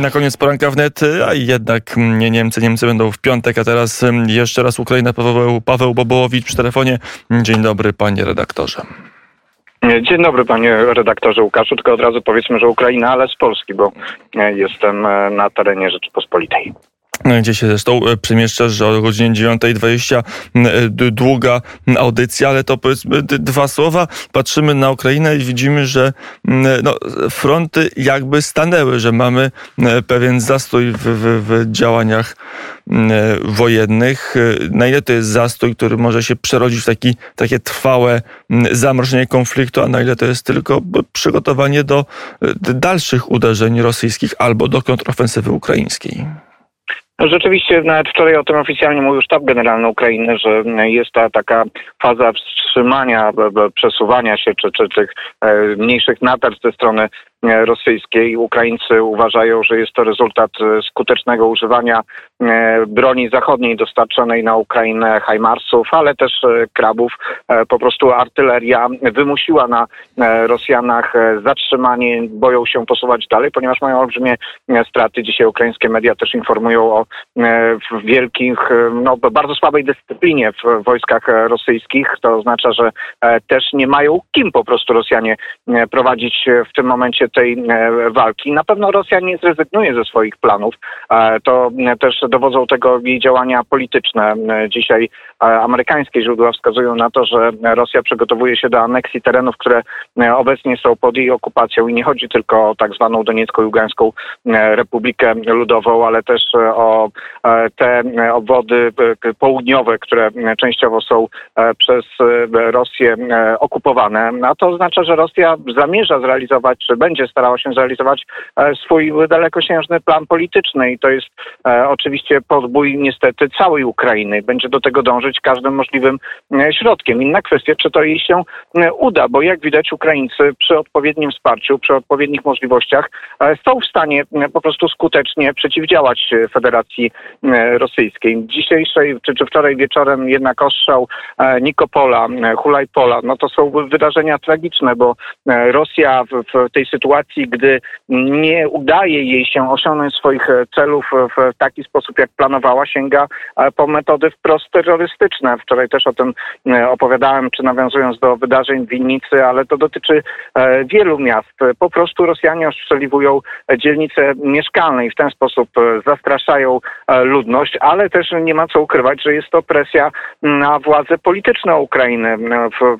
Na koniec poranka wnet, a jednak nie Niemcy, Niemcy będą w piątek, a teraz jeszcze raz Ukraina, Paweł, Paweł Bobołowicz przy telefonie. Dzień dobry panie redaktorze. Dzień dobry panie redaktorze Łukaszu, tylko od razu powiedzmy, że Ukraina, ale z Polski, bo jestem na terenie Rzeczypospolitej gdzie się zresztą e, przemieszczasz, że o godzinie 9.20 e, długa audycja, ale to powiedzmy dwa słowa. Patrzymy na Ukrainę i widzimy, że no, fronty jakby stanęły, że mamy pewien zastój w, w, w działaniach wojennych. Na ile to jest zastój, który może się przerodzić w taki, takie trwałe zamrożenie konfliktu, a na ile to jest tylko przygotowanie do dalszych uderzeń rosyjskich albo do kontrofensywy ukraińskiej? No, rzeczywiście nawet wczoraj o tym oficjalnie mówił sztab generalny Ukrainy, że jest ta taka faza wstrzymania, przesuwania się czy, czy tych e, mniejszych natarć ze strony E, rosyjskiej. Ukraińcy uważają, że jest to rezultat e, skutecznego używania broni zachodniej dostarczonej na Ukrainę Hajmarsów, ale też krabów. Po prostu artyleria wymusiła na Rosjanach zatrzymanie, boją się posuwać dalej, ponieważ mają olbrzymie straty. Dzisiaj ukraińskie media też informują o wielkich, no, bardzo słabej dyscyplinie w wojskach rosyjskich. To oznacza, że też nie mają kim po prostu Rosjanie prowadzić w tym momencie tej e, walki. Na pewno Rosja nie zrezygnuje ze swoich planów. E, to też dowodzą tego jej działania polityczne. E, dzisiaj amerykańskie źródła wskazują na to, że Rosja przygotowuje się do aneksji terenów, które obecnie są pod jej okupacją i nie chodzi tylko o tak zwaną Ługańską Republikę Ludową, ale też o te obwody południowe, które częściowo są przez Rosję okupowane. A to oznacza, że Rosja zamierza zrealizować, czy będzie starała się zrealizować e, swój dalekosiężny plan polityczny i to jest e, oczywiście podbój niestety całej Ukrainy. Będzie do tego dążyć każdym możliwym e, środkiem. Inna kwestia, czy to jej się uda, bo jak widać Ukraińcy przy odpowiednim wsparciu, przy odpowiednich możliwościach są w stanie po prostu skutecznie przeciwdziałać Federacji Rosyjskiej. Dzisiejszej czy, czy wczoraj wieczorem jednak ostrzał Nikopola, Hulajpola, no to są wydarzenia tragiczne, bo Rosja w, w tej sytuacji gdy nie udaje jej się osiągnąć swoich e, celów w taki sposób, jak planowała, sięga e, po metody wprost terrorystyczne. Wczoraj też o tym e, opowiadałem, czy nawiązując do wydarzeń w Winnicy, ale to dotyczy wielu miast. Po prostu Rosjanie ostrzeliwują dzielnice mieszkalne i w ten sposób zastraszają ludność, ale też nie ma co ukrywać, że jest to presja na władze polityczne Ukrainy.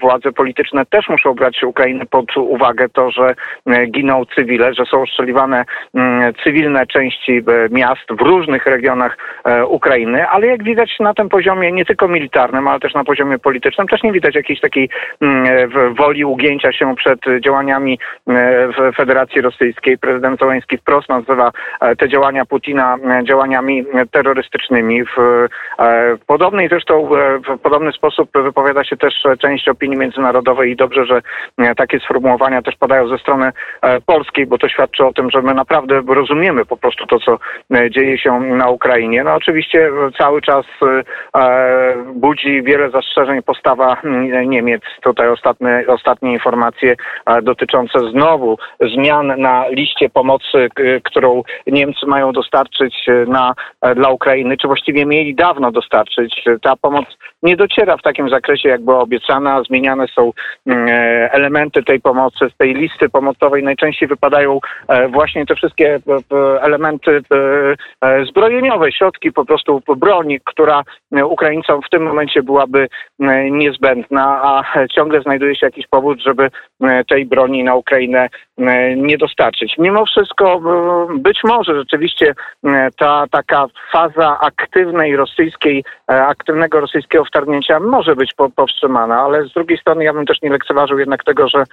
Władze polityczne też muszą brać Ukrainę pod uwagę to, że giną cywile, że są ostrzeliwane cywilne części e, miast w różnych regionach e, Ukrainy, ale jak widać na tym poziomie nie tylko militarnym, ale też na poziomie politycznym też nie widać jakiejś takiej woli ugięcia się przed działaniami w Federacji Rosyjskiej. Prezydent Zeleński wprost nazywa e, te działania Putina działaniami terrorystycznymi. W podobnej zresztą, w podobny sposób wypowiada się też część opinii międzynarodowej i dobrze, że takie sformułowania też padają ze strony E, polskiej, bo to świadczy o tym, że my naprawdę rozumiemy po prostu to, co e, dzieje się na Ukrainie. No oczywiście cały czas e, budzi wiele zastrzeżeń postawa Niemiec. Tutaj ostatnie, ostatnie informacje dotyczące znowu zmian na liście pomocy, którą Niemcy mają dostarczyć na, dla Ukrainy, czy właściwie mieli dawno dostarczyć. Ta pomoc nie dociera w takim zakresie, jak była obiecana. Zmieniane są elementy tej pomocy z tej listy pomocowej najczęściej wypadają e, właśnie te wszystkie e, elementy e, zbrojeniowe, środki po prostu broni, która Ukraińcom w tym momencie byłaby niezbędna, a ciągle znajduje się jakiś powód, żeby tej broni na Ukrainę nie dostarczyć. Mimo wszystko być może rzeczywiście ta taka faza aktywnej rosyjskiej, aktywnego rosyjskiego wtargnięcia może być powstrzymana, ale z drugiej strony ja bym też nie lekceważył jednak tego, że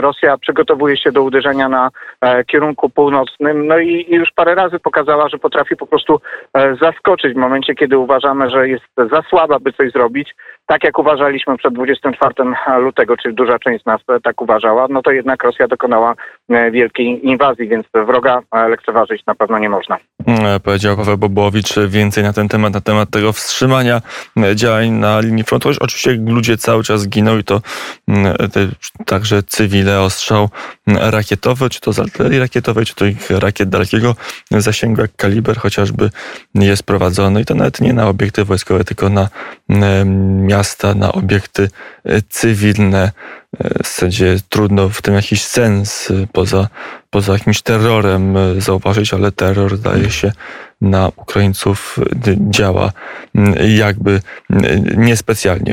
Rosja przygotowuje się do uderzenia na e, kierunku północnym. No i, już parę razy pokazała, że potrafi po prostu e, zaskoczyć w momencie, kiedy uważamy, że jest za słaba, by coś zrobić. Tak jak uważaliśmy przed 24 lutego, czyli duża część z nas tak uważała, no to jednak Rosja dokonała e, wielkiej inwazji, więc wroga lekceważyć na pewno nie można. Powiedział Paweł Bobowicz więcej na ten temat, na temat tego wstrzymania działań na linii frontu. Oczywiście ludzie cały czas giną i to także cywile ostrzał rakietowy, czy to z artylerii rakietowej, czy to ich rakiet dalekiego zasięgu, jak kaliber chociażby jest prowadzony i to nawet nie na obiekty wojskowe, tylko na miasta, na obiekty cywilne. W zasadzie trudno w tym jakiś sens poza, poza jakimś terrorem zauważyć, ale terror daje się na Ukraińców działa jakby niespecjalnie.